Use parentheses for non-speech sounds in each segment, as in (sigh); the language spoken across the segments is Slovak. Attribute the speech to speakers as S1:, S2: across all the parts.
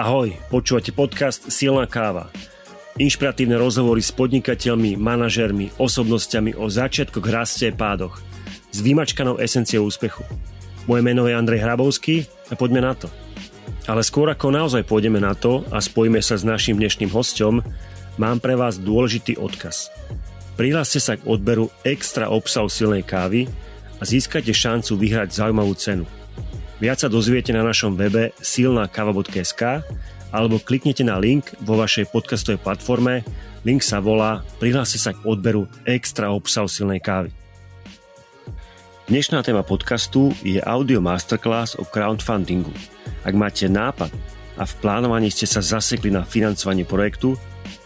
S1: Ahoj, počúvate podcast Silná káva. Inšpiratívne rozhovory s podnikateľmi, manažermi, osobnosťami o začiatkoch, raste a pádoch s vymačkanou esenciou úspechu. Moje meno je Andrej Hrabovský a poďme na to. Ale skôr ako naozaj pôjdeme na to a spojíme sa s našim dnešným hostom, mám pre vás dôležitý odkaz. Prihláste sa k odberu extra obsahu silnej kávy a získate šancu vyhrať zaujímavú cenu – Viac sa dozviete na našom webe silnakava.sk alebo kliknite na link vo vašej podcastovej platforme. Link sa volá Prihlási sa k odberu extra obsahu silnej kávy. Dnešná téma podcastu je audio masterclass o crowdfundingu. Ak máte nápad a v plánovaní ste sa zasekli na financovanie projektu,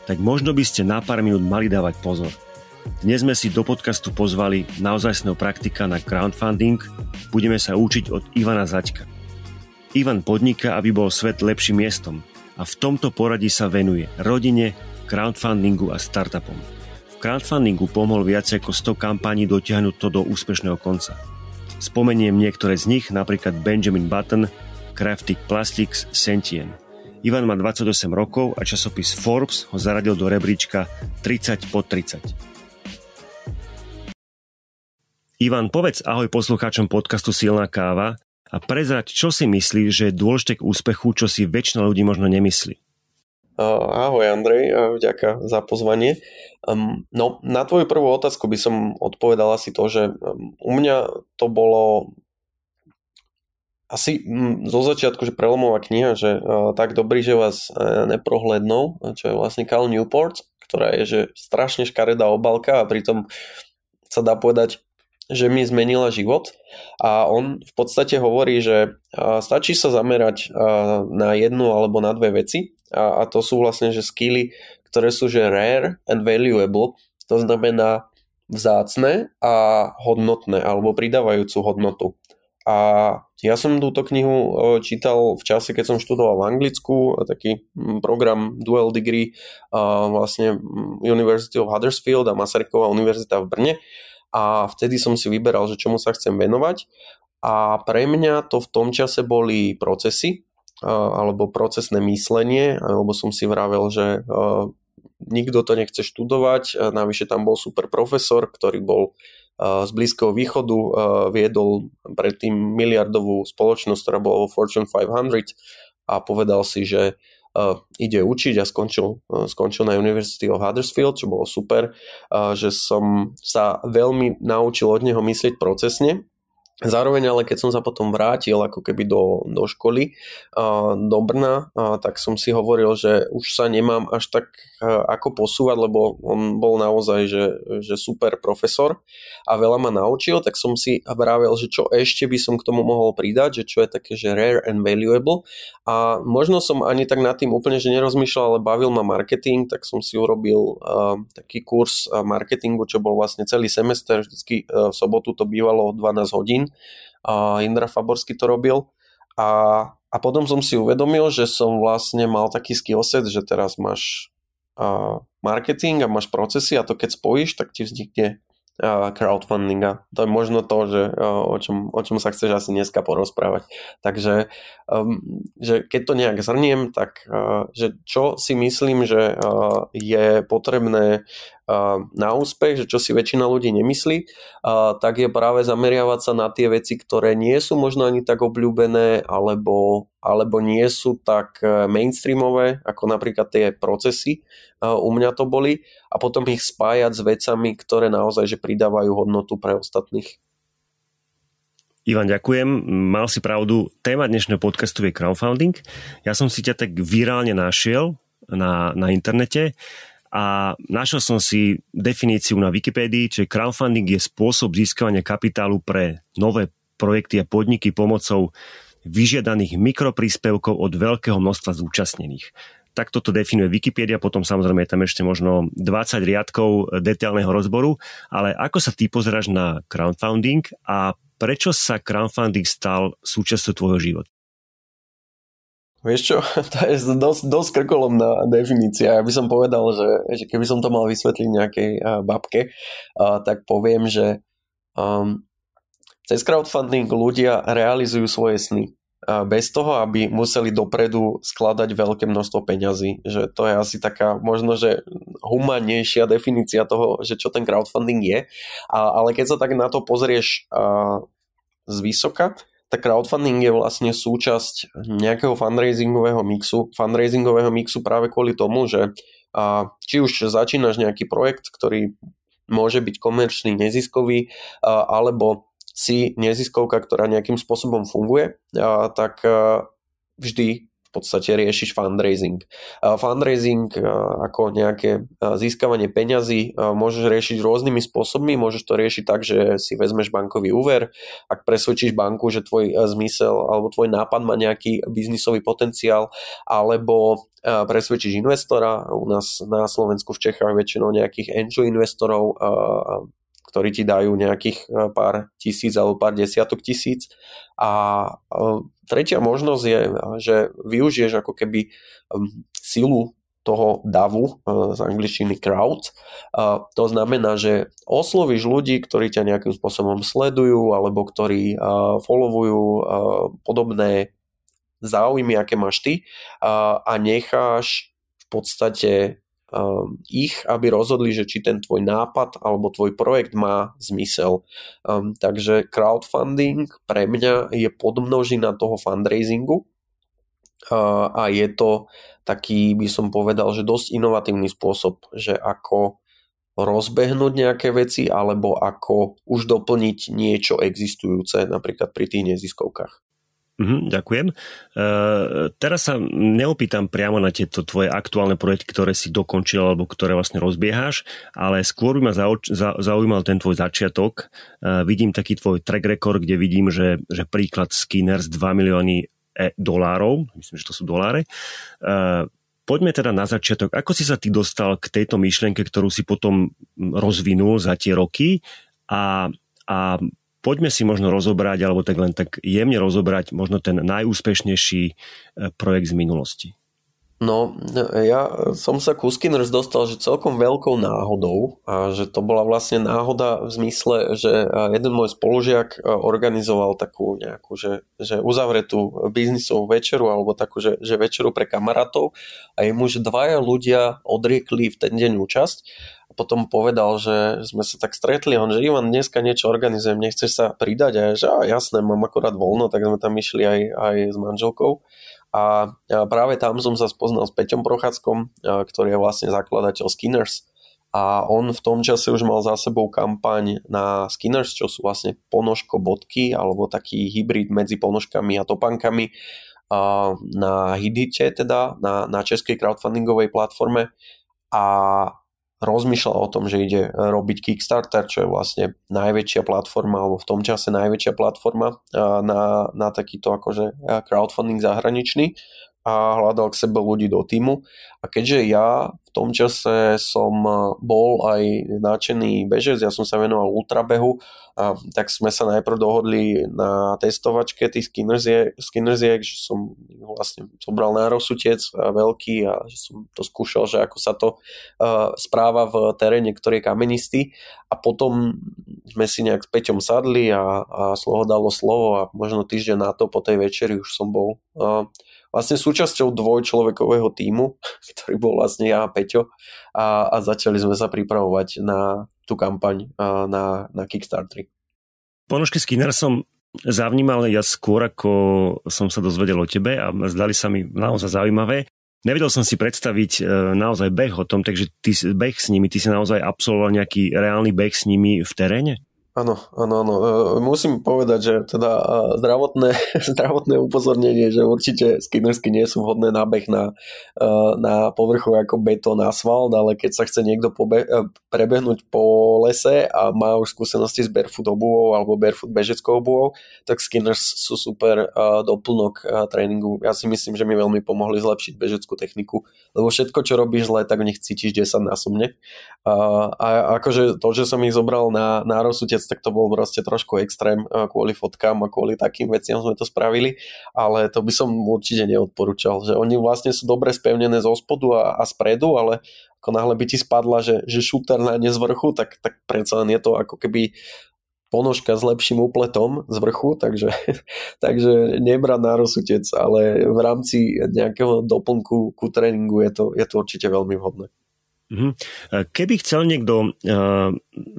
S1: tak možno by ste na pár minút mali dávať pozor – dnes sme si do podcastu pozvali naozajstného praktika na crowdfunding. Budeme sa učiť od Ivana Zaďka. Ivan podniká, aby bol svet lepším miestom a v tomto poradí sa venuje rodine, crowdfundingu a startupom. V crowdfundingu pomohol viac ako 100 kampaní dotiahnuť to do úspešného konca. Spomeniem niektoré z nich, napríklad Benjamin Button, Craftic Plastics, Sentien. Ivan má 28 rokov a časopis Forbes ho zaradil do rebríčka 30 po 30. Ivan, povedz ahoj poslucháčom podcastu Silná káva a prezrať, čo si myslíš, že je dôležité k úspechu, čo si väčšina ľudí možno nemyslí.
S2: Ahoj Andrej, vďaka za pozvanie. No, na tvoju prvú otázku by som odpovedal asi to, že u mňa to bolo asi zo začiatku, že prelomová kniha, že tak dobrý, že vás neprohlednou, čo je vlastne Cal Newport, ktorá je že strašne škaredá obalka a pritom sa dá povedať že mi zmenila život a on v podstate hovorí, že stačí sa zamerať na jednu alebo na dve veci a, to sú vlastne, že skily, ktoré sú že rare and valuable, to znamená vzácne a hodnotné alebo pridávajúcu hodnotu. A ja som túto knihu čítal v čase, keď som študoval v Anglicku, taký program Dual Degree, vlastne University of Huddersfield a Masaryková univerzita v Brne a vtedy som si vyberal, že čomu sa chcem venovať. A pre mňa to v tom čase boli procesy alebo procesné myslenie, alebo som si vravel, že nikto to nechce študovať, navyše tam bol super profesor, ktorý bol z Blízkeho východu, viedol predtým miliardovú spoločnosť, ktorá bola vo Fortune 500 a povedal si, že ide učiť a skončil, uh, skončil na University of Huddersfield, čo bolo super, že som sa veľmi naučil od neho myslieť procesne Zároveň ale keď som sa potom vrátil ako keby do, do školy, do Brna, tak som si hovoril, že už sa nemám až tak ako posúvať, lebo on bol naozaj že, že super profesor a veľa ma naučil, tak som si vravel, že čo ešte by som k tomu mohol pridať, že čo je také, že rare and valuable. A možno som ani tak nad tým úplne, že nerozmýšľal, ale bavil ma marketing, tak som si urobil taký kurz marketingu, čo bol vlastne celý semester, vždycky uh, v sobotu to bývalo 12 hodín a Indra Faborsky to robil a, a potom som si uvedomil, že som vlastne mal taký skillset, že teraz máš a, marketing a máš procesy a to keď spojíš, tak ti vznikne crowdfundinga. To je možno to, že, o, čom, o čom sa chceš asi dneska porozprávať. Takže um, že keď to nejak zhrniem, tak uh, že čo si myslím, že uh, je potrebné na úspech, že čo si väčšina ľudí nemyslí, tak je práve zameriavať sa na tie veci, ktoré nie sú možno ani tak obľúbené, alebo, alebo nie sú tak e, mainstreamové, ako napríklad tie procesy u mňa to boli, a potom ich spájať s vecami, ktoré naozaj že pridávajú hodnotu pre ostatných.
S1: Ivan, ďakujem. Mal si pravdu. Téma dnešného podcastu je crowdfunding. Ja som si ťa tak virálne našiel na, na internete a našiel som si definíciu na Wikipédii, že crowdfunding je spôsob získavania kapitálu pre nové projekty a podniky pomocou vyžiadaných mikropríspevkov od veľkého množstva zúčastnených. Tak toto definuje Wikipedia, potom samozrejme je tam ešte možno 20 riadkov detailného rozboru, ale ako sa ty pozeráš na crowdfunding a prečo sa crowdfunding stal súčasťou tvojho života?
S2: Vieš čo, (laughs) to je dosť, dosť krkolomná definícia. Ja by som povedal, že, že keby som to mal vysvetliť nejakej uh, babke, uh, tak poviem, že um, cez crowdfunding ľudia realizujú svoje sny. bez toho, aby museli dopredu skladať veľké množstvo peňazí. Že to je asi taká možno, že humanejšia definícia toho, že čo ten crowdfunding je. A, ale keď sa tak na to pozrieš uh, z vysoka, tak crowdfunding je vlastne súčasť nejakého fundraisingového mixu, fundraisingového mixu práve kvôli tomu, že uh, či už začínaš nejaký projekt, ktorý môže byť komerčný, neziskový, uh, alebo si neziskovka, ktorá nejakým spôsobom funguje, tak vždy v podstate riešiš fundraising. Fundraising ako nejaké získavanie peňazí môžeš riešiť rôznymi spôsobmi. Môžeš to riešiť tak, že si vezmeš bankový úver, ak presvedčíš banku, že tvoj zmysel alebo tvoj nápad má nejaký biznisový potenciál, alebo presvedčíš investora. U nás na Slovensku v Čechách väčšinou nejakých angel investorov ktorí ti dajú nejakých e, pár tisíc alebo pár desiatok tisíc. A e, tretia možnosť je, že využiješ ako keby silu toho davu e, z angličtiny crowd. To znamená, že oslovíš ľudí, ktorí ťa nejakým spôsobom sledujú alebo ktorí followujú podobné záujmy, aké máš ty a necháš v podstate ich, aby rozhodli, že či ten tvoj nápad alebo tvoj projekt má zmysel. Um, takže crowdfunding pre mňa je podmnožina toho fundraisingu a je to taký, by som povedal, že dosť inovatívny spôsob, že ako rozbehnúť nejaké veci alebo ako už doplniť niečo existujúce napríklad pri tých neziskovkách.
S1: Mhm, ďakujem. E, teraz sa neopýtam priamo na tieto tvoje aktuálne projekty, ktoré si dokončil alebo ktoré vlastne rozbieháš, ale skôr by ma zaujímal ten tvoj začiatok. E, vidím taký tvoj track record, kde vidím, že, že príklad Skinners 2 milióny e, dolárov, myslím, že to sú doláre. E, poďme teda na začiatok. Ako si sa ty dostal k tejto myšlienke, ktorú si potom rozvinul za tie roky a, a poďme si možno rozobrať, alebo tak len tak jemne rozobrať možno ten najúspešnejší e, projekt z minulosti.
S2: No, ja som sa ku Skinners dostal, že celkom veľkou náhodou a že to bola vlastne náhoda v zmysle, že jeden môj spolužiak e, organizoval takú nejakú, že, že uzavretú biznisovú večeru alebo takú, že, že večeru pre kamarátov a jemu, že dvaja ľudia odriekli v ten deň účasť potom povedal, že sme sa tak stretli, on, že Ivan, dneska niečo organizujem, nechceš sa pridať? A ja, že á, jasné, mám akorát voľno, tak sme tam išli aj, aj s manželkou. A práve tam som sa spoznal s Peťom Prochádzkom, ktorý je vlastne zakladateľ Skinners. A on v tom čase už mal za sebou kampaň na Skinners, čo sú vlastne ponožko bodky, alebo taký hybrid medzi ponožkami a topankami na Hidite, teda na, na českej crowdfundingovej platforme. A rozmýšľal o tom, že ide robiť Kickstarter, čo je vlastne najväčšia platforma, alebo v tom čase najväčšia platforma na, na takýto akože crowdfunding zahraničný a hľadal k sebe ľudí do týmu. A keďže ja v tom čase som bol aj náčený bežec, ja som sa venoval ultrabehu, a tak sme sa najprv dohodli na testovačke tých skinnersiek, že som vlastne zobral nárosutec veľký a že som to skúšal, že ako sa to uh, správa v teréne, ktorý je kamenistý a potom sme si nejak s Peťom sadli a, a slovo dalo slovo a možno týždeň na to po tej večeri už som bol vlastne súčasťou dvojčlovekového týmu, (laughs) ktorý bol vlastne ja a Peťo a, a začali sme sa pripravovať na tú kampaň na, na Kickstarter.
S1: Ponožky Skinner som zavnímal ja skôr, ako som sa dozvedel o tebe a zdali sa mi naozaj zaujímavé. Nevedel som si predstaviť e, naozaj beh o tom, takže ty beh s nimi, ty si naozaj absolvoval nejaký reálny beh s nimi v teréne?
S2: Áno, áno, áno. E, musím povedať, že teda e, zdravotné, (laughs) zdravotné upozornenie, že určite skinnersky nie sú vhodné na beh na, e, na povrchu ako betón, asfalt, ale keď sa chce niekto pobe- prebehnúť po lese a má už skúsenosti s barefoot obuvou alebo barefoot bežeckou obuvou, tak skinners sú super doplnok tréningu. Ja si myslím, že mi veľmi pomohli zlepšiť bežeckú techniku, lebo všetko, čo robíš zle, tak v nich cítiš 10 násobne. A akože to, že som ich zobral na, na rozsutec tak to bol proste trošku extrém kvôli fotkám a kvôli takým veciam sme to spravili, ale to by som určite neodporúčal, že oni vlastne sú dobre spevnené zo spodu a, a spredu, ale ako náhle by ti spadla, že, že šúter na ne z vrchu, tak, tak predsa len je to ako keby ponožka s lepším úpletom z vrchu, takže, (laughs) takže nebrať na rozsutec, ale v rámci nejakého doplnku ku tréningu je to, je to určite veľmi vhodné.
S1: Mhm. Keby chcel niekto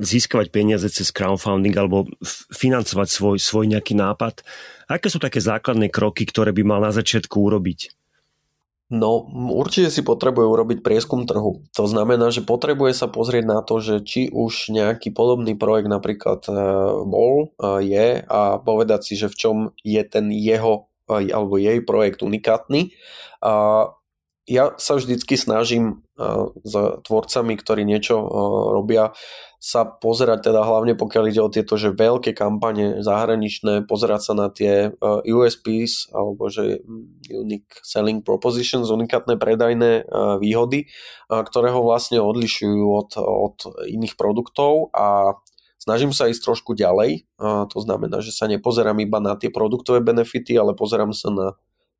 S1: získavať peniaze cez crowdfunding alebo financovať svoj, svoj nejaký nápad, aké sú také základné kroky, ktoré by mal na začiatku urobiť?
S2: No, určite si potrebuje urobiť prieskum trhu. To znamená, že potrebuje sa pozrieť na to, že či už nejaký podobný projekt napríklad e, bol, e, je a povedať si, že v čom je ten jeho e, alebo jej projekt unikátny. A ja sa vždycky snažím s tvorcami, ktorí niečo robia, sa pozerať teda hlavne pokiaľ ide o tieto že veľké kampane zahraničné, pozerať sa na tie USPs alebo že mm, Unique Selling Propositions, unikátne predajné výhody, ktoré ho vlastne odlišujú od, od iných produktov a snažím sa ísť trošku ďalej. To znamená, že sa nepozerám iba na tie produktové benefity, ale pozerám sa na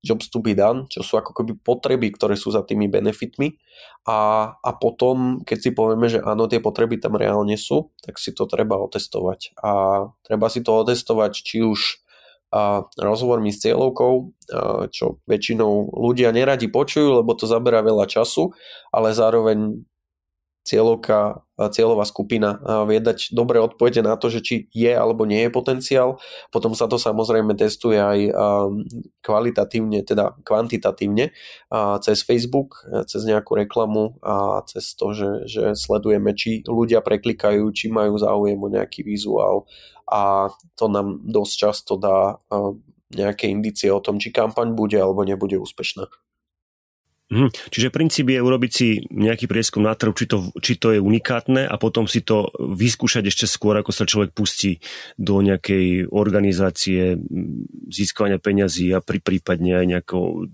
S2: jobs to be done, čo sú ako keby potreby, ktoré sú za tými benefitmi. A, a potom, keď si povieme, že áno, tie potreby tam reálne sú, tak si to treba otestovať. A treba si to otestovať či už a rozhovormi s cieľovkou, čo väčšinou ľudia neradi počujú, lebo to zaberá veľa času, ale zároveň cieľovka, cieľová skupina vie dať dobré odpovede na to, že či je alebo nie je potenciál. Potom sa to samozrejme testuje aj kvalitatívne, teda kvantitatívne cez Facebook, cez nejakú reklamu a cez to, že, že sledujeme, či ľudia preklikajú, či majú záujem o nejaký vizuál a to nám dosť často dá nejaké indície o tom, či kampaň bude alebo nebude úspešná.
S1: Mhm. Čiže princíp je urobiť si nejaký prieskum na trhu, či to, či to je unikátne a potom si to vyskúšať ešte skôr, ako sa človek pustí do nejakej organizácie získavania peňazí a pri, prípadne aj nejakou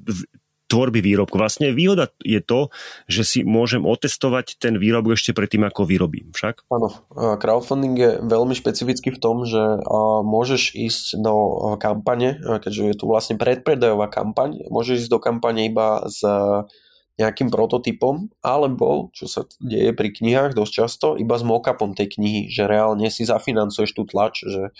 S1: tvorby výrobku. Vlastne výhoda je to, že si môžem otestovať ten výrobok ešte predtým, ako vyrobím. Však?
S2: Áno, crowdfunding je veľmi špecifický v tom, že môžeš ísť do kampane, keďže je tu vlastne predpredajová kampaň, môžeš ísť do kampane iba s nejakým prototypom, alebo, čo sa deje pri knihách dosť často, iba s mockupom tej knihy, že reálne si zafinancuješ tú tlač, že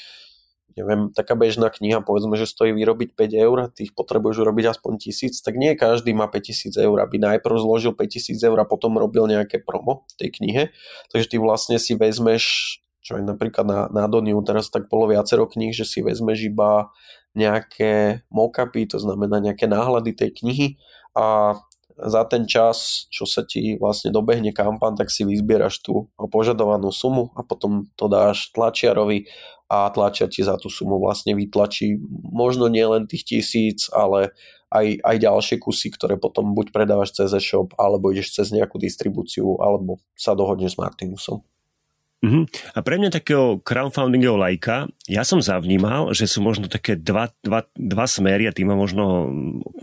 S2: neviem, taká bežná kniha, povedzme, že stojí vyrobiť 5 eur, ty ich potrebuješ urobiť aspoň 1000, tak nie každý má 5000 eur, aby najprv zložil 5000 eur a potom robil nejaké promo tej knihe. Takže ty vlastne si vezmeš, čo je napríklad na, na Doniu, teraz tak bolo viacero kníh, že si vezmeš iba nejaké mockupy, to znamená nejaké náhľady tej knihy a za ten čas, čo sa ti vlastne dobehne kampan, tak si vyzbieraš tú požadovanú sumu a potom to dáš tlačiarovi a tlačia ti za tú sumu vlastne vytlačí možno nielen tých tisíc, ale aj, aj ďalšie kusy, ktoré potom buď predávaš cez e-shop, alebo ideš cez nejakú distribúciu, alebo sa dohodneš s Martinusom.
S1: Uh-huh. A pre mňa takého crowdfundingového lajka, ja som zavnímal, že sú možno také dva, dva, dva smery a ty ma možno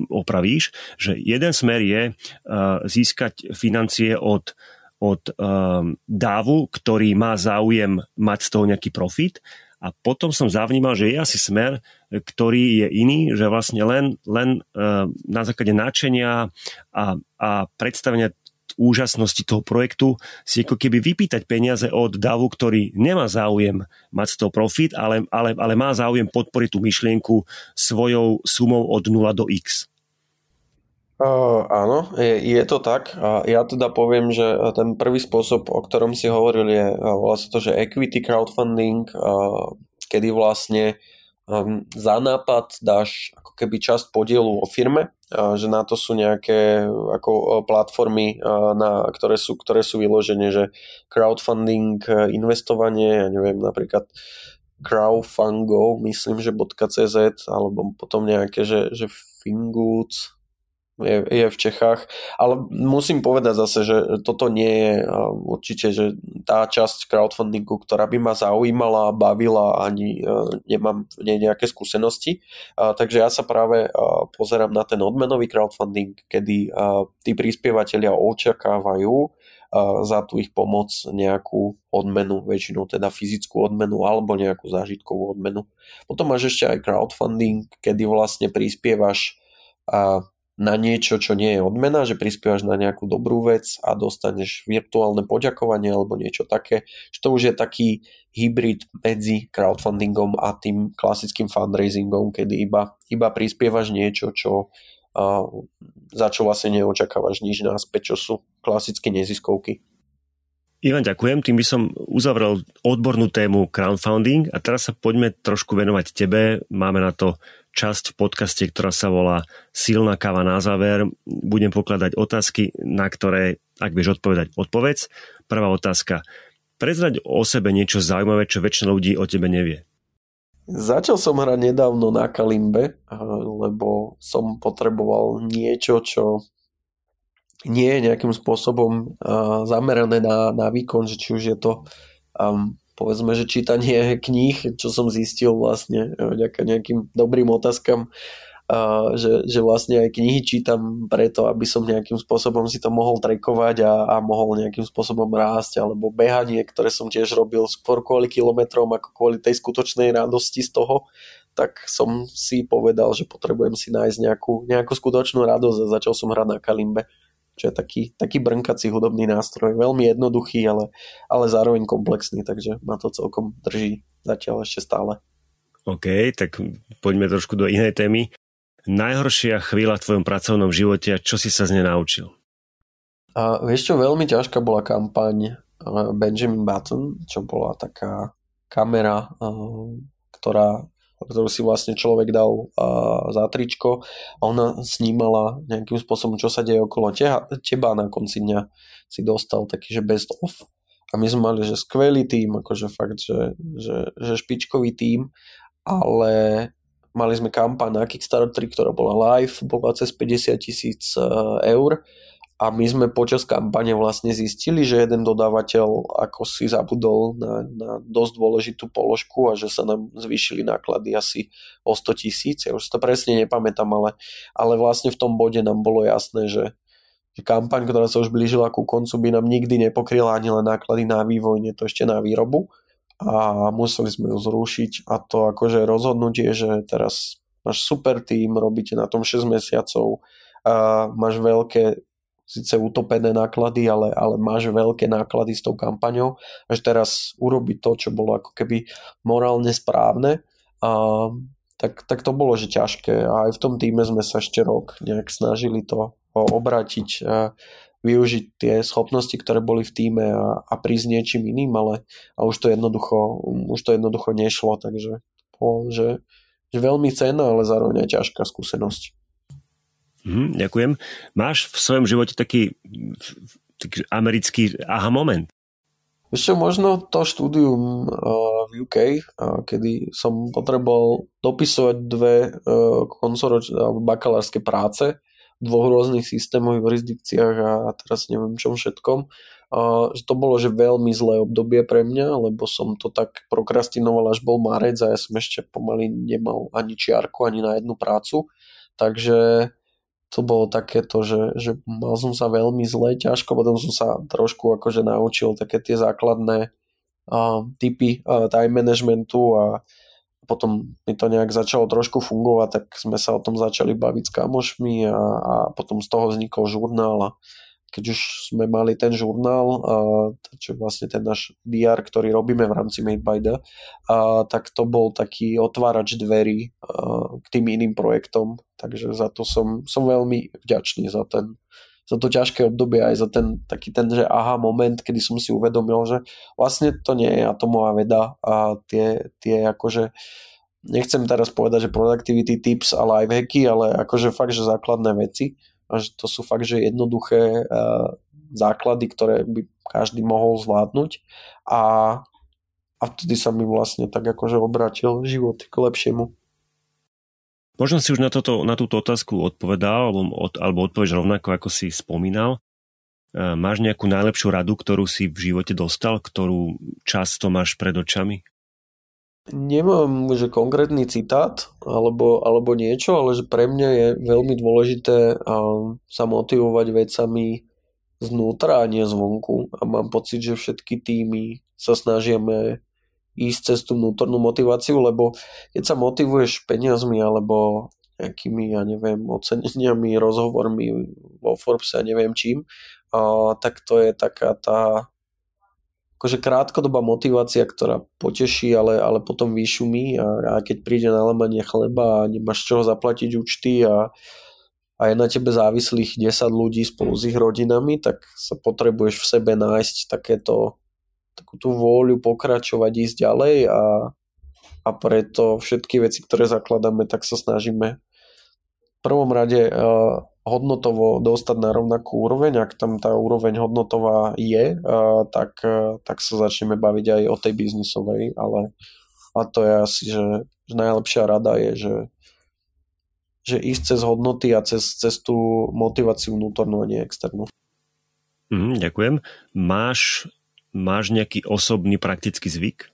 S1: opravíš, že jeden smer je uh, získať financie od, od uh, dávu, ktorý má záujem mať z toho nejaký profit a potom som zavnímal, že je asi smer, ktorý je iný, že vlastne len, len uh, na základe náčenia a, a predstavenia úžasnosti toho projektu si ako keby vypýtať peniaze od davu, ktorý nemá záujem mať z toho profit, ale, ale, ale má záujem podporiť tú myšlienku svojou sumou od 0 do x.
S2: Uh, áno, je, je to tak. Ja teda poviem, že ten prvý spôsob, o ktorom si hovoril, je vlastne to, že equity crowdfunding, uh, kedy vlastne um, za nápad dáš ako keby časť podielu o firme, uh, že na to sú nejaké ako platformy, uh, na, ktoré, sú, ktoré sú vyložené, že crowdfunding, investovanie, ja neviem, napríklad crowdfungo, myslím, že .cz, alebo potom nejaké, že, že Fingoods, je, je v Čechách, ale musím povedať zase, že toto nie je určite, že tá časť crowdfundingu, ktorá by ma zaujímala, bavila, ani nemám nie nejaké skúsenosti. Takže ja sa práve pozerám na ten odmenový crowdfunding, kedy tí prispievateľia očakávajú za tú ich pomoc nejakú odmenu, väčšinou teda fyzickú odmenu alebo nejakú zážitkovú odmenu. Potom máš ešte aj crowdfunding, kedy vlastne prispievaš na niečo, čo nie je odmena, že prispievaš na nejakú dobrú vec a dostaneš virtuálne poďakovanie alebo niečo také, že to už je taký hybrid medzi crowdfundingom a tým klasickým fundraisingom, kedy iba, iba prispievaš niečo, čo uh, za čo vlastne neočakávaš nič náspäť, čo sú klasické neziskovky.
S1: Ivan, ďakujem. Tým by som uzavrel odbornú tému crowdfunding a teraz sa poďme trošku venovať tebe. Máme na to časť v podcaste, ktorá sa volá Silná káva na záver. Budem pokladať otázky, na ktoré, ak vieš odpovedať, odpovedz. Prvá otázka. Prezrať o sebe niečo zaujímavé, čo väčšina ľudí o tebe nevie.
S2: Začal som hrať nedávno na Kalimbe, lebo som potreboval niečo, čo nie je nejakým spôsobom uh, zamerané na, na výkon, že či už je to um, povedzme, že čítanie (laughs) kníh, čo som zistil vlastne vďaka nejakým dobrým otázkam, že, že vlastne aj knihy čítam preto, aby som nejakým spôsobom si to mohol trekovať a, a mohol nejakým spôsobom rásť, alebo behanie, ktoré som tiež robil skôr kvôli kilometrom ako kvôli tej skutočnej radosti z toho, tak som si povedal, že potrebujem si nájsť nejakú, nejakú skutočnú radosť a začal som hrať na kalimbe čo je taký, taký brnkací hudobný nástroj. Veľmi jednoduchý, ale, ale zároveň komplexný, takže ma to celkom drží zatiaľ ešte stále.
S1: OK, tak poďme trošku do inej témy. Najhoršia chvíľa v tvojom pracovnom živote a čo si sa z nej naučil?
S2: A vieš čo, veľmi ťažká bola kampaň Benjamin Button, čo bola taká kamera, ktorá ktorú si vlastne človek dal uh, za tričko a ona snímala nejakým spôsobom, čo sa deje okolo teha, teba na konci dňa si dostal taký, že best of. A my sme mali, že skvelý tým, akože fakt, že, že, že špičkový tým, ale mali sme kampaň na Kickstarter, ktorá bola live, bola cez 50 tisíc eur a my sme počas kampane vlastne zistili, že jeden dodávateľ ako si zabudol na, na dosť dôležitú položku a že sa nám zvýšili náklady asi o 100 tisíc. Ja už to presne nepamätám, ale, ale vlastne v tom bode nám bolo jasné, že, že kampaň, ktorá sa už blížila ku koncu, by nám nikdy nepokryla ani len náklady na vývoj, nie to ešte na výrobu a museli sme ju zrušiť a to akože rozhodnutie, že teraz máš super tým, robíte na tom 6 mesiacov, a máš veľké síce utopené náklady, ale, ale máš veľké náklady s tou kampaňou, až teraz urobiť to, čo bolo ako keby morálne správne, a, tak, tak to bolo, že ťažké. A aj v tom týme sme sa ešte rok nejak snažili to obratiť, a využiť tie schopnosti, ktoré boli v týme a, a prísť niečím iným, ale a už to jednoducho, už to jednoducho nešlo, takže že, že veľmi cenná, ale zároveň aj ťažká skúsenosť.
S1: Mm, ďakujem. Máš v svojom živote taký, taký americký aha moment?
S2: Ešte možno to štúdium uh, v UK, uh, kedy som potreboval dopisovať dve uh, koncoroč, uh, bakalárske práce v dvoch rôznych systémových jurisdikciách a, teraz neviem čom všetkom. Že to bolo že veľmi zlé obdobie pre mňa, lebo som to tak prokrastinoval až bol marec a ja som ešte pomaly nemal ani čiarku, ani na jednu prácu. Takže to bolo takéto, že, že mal som sa veľmi zle, ťažko, potom som sa trošku akože naučil také tie základné uh, typy uh, time managementu a potom mi to nejak začalo trošku fungovať, tak sme sa o tom začali baviť s kamošmi a, a potom z toho vznikol žurnál a keď už sme mali ten žurnál, čo vlastne ten náš DR, ktorý robíme v rámci Made by the, tak to bol taký otvárač dverí k tým iným projektom, takže za to som, som veľmi vďačný za ten za to ťažké obdobie aj za ten taký ten, že aha moment, kedy som si uvedomil, že vlastne to nie je atomová veda a tie, tie akože nechcem teraz povedať, že productivity tips a life hacky, ale akože fakt, že základné veci. a že to sú fakt, že jednoduché uh, základy, ktoré by každý mohol zvládnuť a, a vtedy sa mi vlastne tak akože obratil život k lepšiemu.
S1: Možno si už na, toto, na túto otázku odpovedal, alebo, od, alebo odpovieš rovnako, ako si spomínal. Uh, máš nejakú najlepšiu radu, ktorú si v živote dostal, ktorú často máš pred očami?
S2: Nemám, že konkrétny citát alebo, alebo niečo, ale že pre mňa je veľmi dôležité sa motivovať vecami znútra a nie zvonku. A mám pocit, že všetky týmy sa snažíme ísť cez tú vnútornú motiváciu, lebo keď sa motivuješ peniazmi alebo nejakými, ja neviem, oceneniami, rozhovormi vo Forbes a neviem čím, a, tak to je taká tá akože krátkodobá motivácia, ktorá poteší, ale, ale potom vyšumí a, a keď príde na lamanie chleba a nemáš čoho zaplatiť účty a, a je na tebe závislých 10 ľudí spolu s ich rodinami, tak sa potrebuješ v sebe nájsť takéto takú tú vôľu pokračovať, ísť ďalej a, a preto všetky veci, ktoré zakladáme, tak sa snažíme v prvom rade uh, hodnotovo dostať na rovnakú úroveň. Ak tam tá úroveň hodnotová je, tak, uh, tak sa začneme baviť aj o tej biznisovej, ale a to je asi, že, že najlepšia rada je, že, že ísť cez hodnoty a cez, cez tú motiváciu vnútornú a nie externú.
S1: Mm, ďakujem. Máš, máš nejaký osobný praktický zvyk?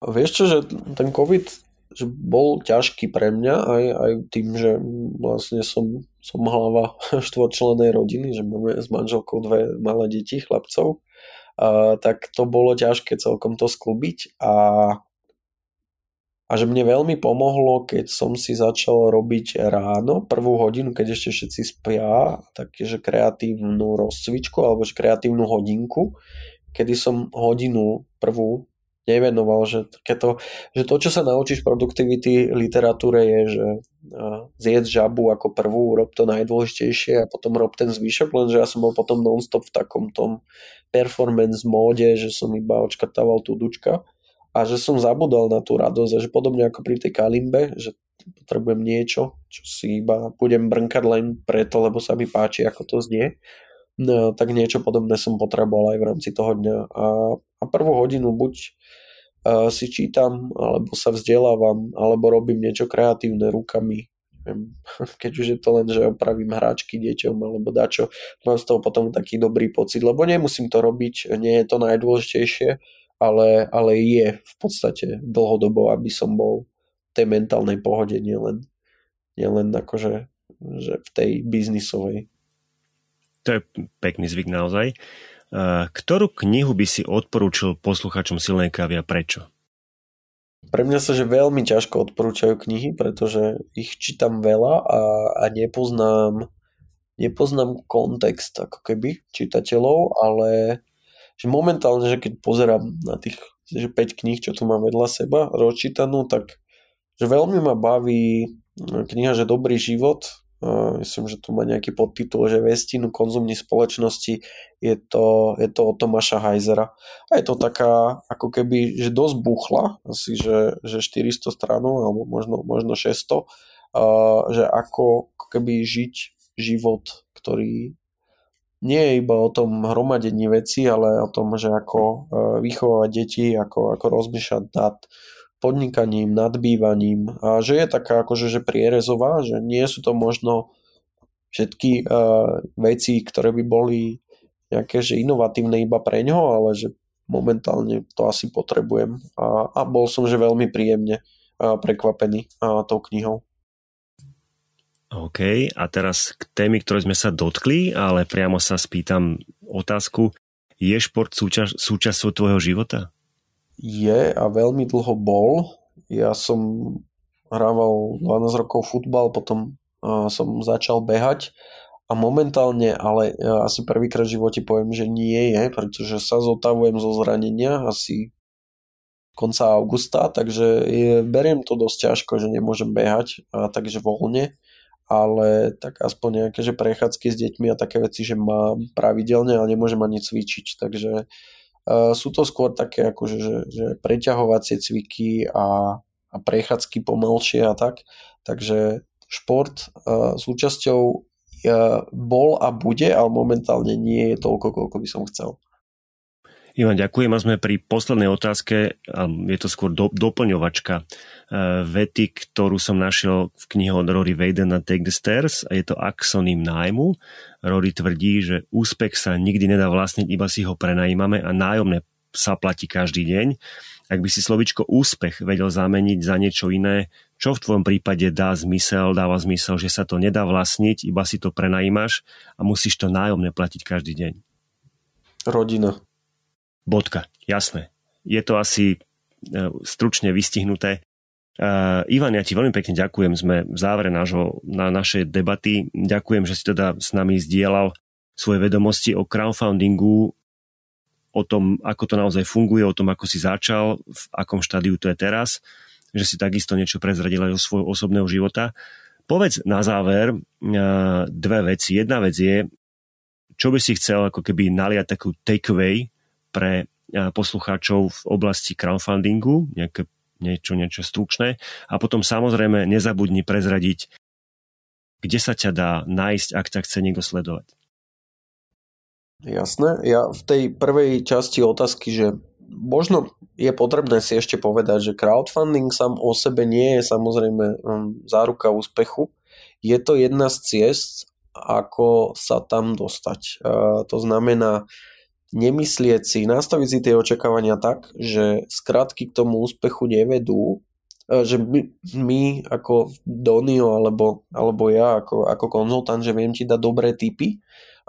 S2: Vieš čo, že ten COVID že bol ťažký pre mňa aj, aj tým, že vlastne som, som hlava (laughs) štvorčlenej rodiny, že máme s manželkou dve malé deti, chlapcov, a, tak to bolo ťažké celkom to sklubiť a, a že mne veľmi pomohlo, keď som si začal robiť ráno, prvú hodinu, keď ešte všetci spia, takže kreatívnu rozcvičku alebo kreatívnu hodinku, kedy som hodinu prvú nevenoval, že, to, že to, čo sa naučíš v produktivity literatúre je, že zjedz žabu ako prvú, rob to najdôležitejšie a potom rob ten zvyšok, lenže ja som bol potom non-stop v takom tom performance móde, že som iba očkrtával tú dučka a že som zabudol na tú radosť a že podobne ako pri tej kalimbe, že potrebujem niečo, čo si iba budem brnkať len preto, lebo sa mi páči, ako to znie, no, tak niečo podobné som potreboval aj v rámci toho dňa a, a prvú hodinu buď si čítam, alebo sa vzdelávam, alebo robím niečo kreatívne rukami. (laughs) Keď už je to len, že opravím hráčky deťom alebo dačo, mám z toho potom taký dobrý pocit, lebo nemusím to robiť, nie je to najdôležitejšie, ale, ale je v podstate dlhodobo, aby som bol v tej mentálnej pohode, nielen, nielen akože že v tej biznisovej.
S1: To je pekný zvyk naozaj. Ktorú knihu by si odporúčil posluchačom Silnej kávy a prečo?
S2: Pre mňa sa že veľmi ťažko odporúčajú knihy, pretože ich čítam veľa a, a nepoznám, nepoznám kontext ako keby čitateľov, ale že momentálne, že keď pozerám na tých že 5 kníh, čo tu mám vedľa seba rozčítanú, tak že veľmi ma baví kniha, že Dobrý život myslím, že tu má nejaký podtitul, že Vestinu konzumní spoločnosti je to, je to od Tomáša Heizera. A je to taká, ako keby, že dosť buchla, asi, že, že 400 stranov, alebo možno, možno 600, že ako, keby žiť život, ktorý nie je iba o tom hromadení veci, ale o tom, že ako e, vychovávať deti, ako, ako rozmýšľať nad podnikaním, nadbývaním a že je taká akože že prierezová, že nie sú to možno všetky uh, veci, ktoré by boli nejaké že inovatívne iba pre ňoho, ale že momentálne to asi potrebujem a, a bol som že veľmi príjemne uh, prekvapený uh, tou knihou.
S1: OK, a teraz k témy, ktoré sme sa dotkli, ale priamo sa spýtam otázku. Je šport súča- súčasťou tvojho života?
S2: Je a veľmi dlho bol. Ja som hrával 12 rokov futbal, potom som začal behať a momentálne, ale asi prvýkrát v živote poviem, že nie je, pretože sa zotavujem zo zranenia asi konca augusta, takže je, beriem to dosť ťažko, že nemôžem behať, a takže voľne, ale tak aspoň nejaké že prechádzky s deťmi a také veci, že mám pravidelne, ale nemôžem ani cvičiť, takže uh, sú to skôr také akože, že, že preťahovacie cviky a, a prechádzky pomalšie a tak. Takže šport uh, súčasťou uh, bol a bude, ale momentálne nie je toľko, koľko by som chcel.
S1: Ivan, ďakujem a sme pri poslednej otázke, je to skôr do, doplňovačka vety, ktorú som našiel v knihe od Rory Vaden na Take the Stairs a je to axonym nájmu. Rory tvrdí, že úspech sa nikdy nedá vlastniť, iba si ho prenajímame a nájomné sa platí každý deň. Ak by si slovičko úspech vedel zameniť za niečo iné, čo v tvojom prípade dá zmysel, dáva zmysel, že sa to nedá vlastniť, iba si to prenajímaš a musíš to nájomné platiť každý deň?
S2: Rodina.
S1: Bodka, jasné. Je to asi e, stručne vystihnuté. Uh, Ivan, ja ti veľmi pekne ďakujem. Sme v závere nášho, na našej debaty. Ďakujem, že si teda s nami zdieľal svoje vedomosti o crowdfundingu, o tom, ako to naozaj funguje, o tom, ako si začal, v akom štádiu to je teraz, že si takisto niečo prezradil aj o svojho osobného života. Povedz na záver uh, dve veci. Jedna vec je, čo by si chcel ako keby naliať takú takeaway pre uh, poslucháčov v oblasti crowdfundingu, nejaké niečo, niečo stručné. A potom samozrejme nezabudni prezradiť, kde sa ťa dá nájsť, ak ťa chce niekto sledovať.
S2: Jasné. Ja v tej prvej časti otázky, že možno je potrebné si ešte povedať, že crowdfunding sám o sebe nie je samozrejme um, záruka úspechu. Je to jedna z ciest, ako sa tam dostať. To znamená, nemyslieť si, nastaviť si tie očakávania tak, že skratky k tomu úspechu nevedú, e, že my, my ako Donio alebo, alebo ja ako, ako konzultant, že viem ti dať dobré tipy,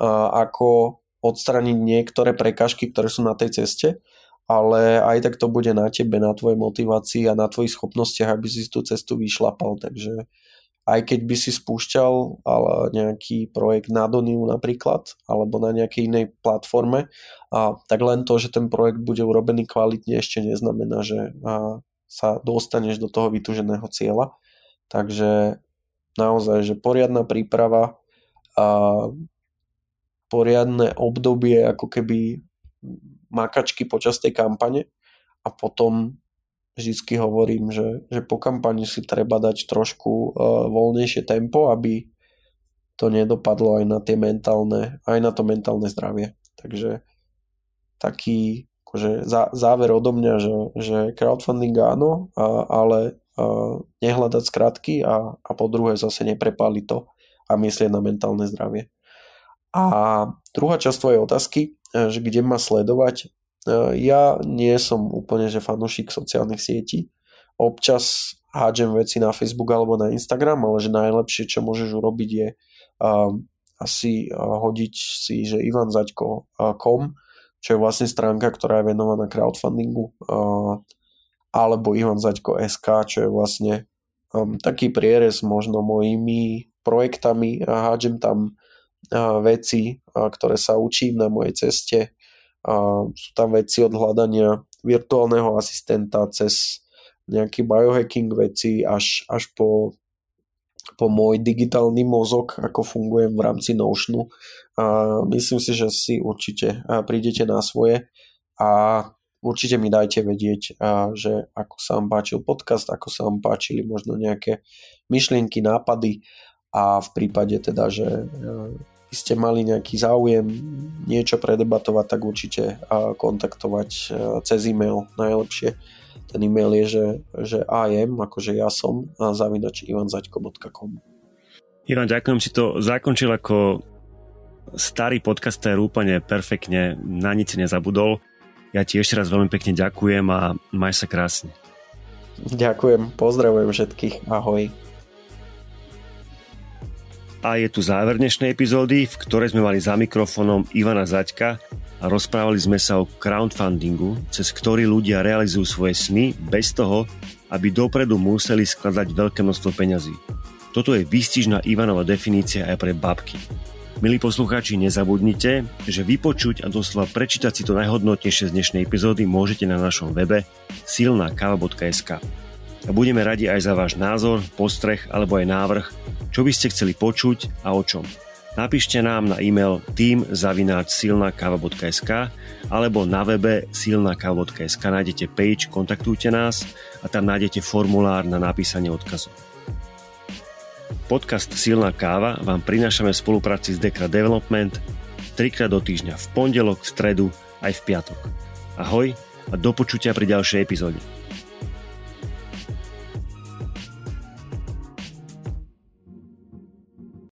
S2: ako odstraniť niektoré prekažky, ktoré sú na tej ceste, ale aj tak to bude na tebe, na tvojej motivácii a na tvojich schopnostiach, aby si tú cestu vyšlapal. Takže aj keď by si spúšťal ale nejaký projekt na Doniu napríklad, alebo na nejakej inej platforme, a tak len to, že ten projekt bude urobený kvalitne, ešte neznamená, že sa dostaneš do toho vytúženého cieľa. Takže naozaj, že poriadna príprava a poriadne obdobie ako keby makačky počas tej kampane a potom vždycky hovorím, že, že po kampani si treba dať trošku uh, voľnejšie tempo, aby to nedopadlo aj na tie mentálne, aj na to mentálne zdravie. Takže taký akože zá, záver odo mňa, že, že crowdfunding áno, a, ale a, nehľadať skratky a, a po druhé zase neprepáli to a myslieť na mentálne zdravie. A druhá časť tvojej otázky, že kde ma sledovať, E, ja nie som úplne že fanúšik sociálnych sietí. Občas hádžem veci na Facebook alebo na Instagram, ale že najlepšie, čo môžeš urobiť je uh, asi hodiť si, že ivanzaďko.com, čo je vlastne stránka, ktorá je venovaná crowdfundingu, alebo ivanzaďko.sk, čo je vlastne um, taký prierez možno mojimi projektami a hádžem tam veci, ktoré sa učím na mojej ceste, a sú tam veci od hľadania virtuálneho asistenta cez nejaký biohacking veci až, až po, po môj digitálny mozog, ako fungujem v rámci Notionu. A myslím si, že si určite prídete na svoje a určite mi dajte vedieť, že ako sa vám páčil podcast, ako sa vám páčili možno nejaké myšlienky, nápady a v prípade teda, že by ste mali nejaký záujem niečo predebatovať, tak určite kontaktovať e, cez e-mail najlepšie. Ten e-mail je, že, že am, akože ja som, zavinač ivanzaďko.com
S1: Ivan, ďakujem, si to zakončil ako starý podcaster úplne perfektne, na nič nezabudol. Ja ti ešte raz veľmi pekne ďakujem a maj sa krásne.
S2: Ďakujem, pozdravujem všetkých, ahoj.
S1: A je tu záver dnešnej epizódy, v ktorej sme mali za mikrofónom Ivana Zaďka a rozprávali sme sa o crowdfundingu, cez ktorý ľudia realizujú svoje sny bez toho, aby dopredu museli skladať veľké množstvo peňazí. Toto je výstižná Ivanova definícia aj pre babky. Milí poslucháči, nezabudnite, že vypočuť a doslova prečítať si to najhodnotnejšie z dnešnej epizódy môžete na našom webe silnakava.sk. A budeme radi aj za váš názor, postreh alebo aj návrh, čo by ste chceli počuť a o čom. Napíšte nám na e-mail team.silnakava.sk alebo na webe silnakava.sk nájdete page Kontaktujte nás a tam nájdete formulár na napísanie odkazu. Podcast Silná káva vám prinášame v spolupráci s Dekra Development trikrát do týždňa v pondelok, v stredu aj v piatok. Ahoj a do počutia pri ďalšej epizóde.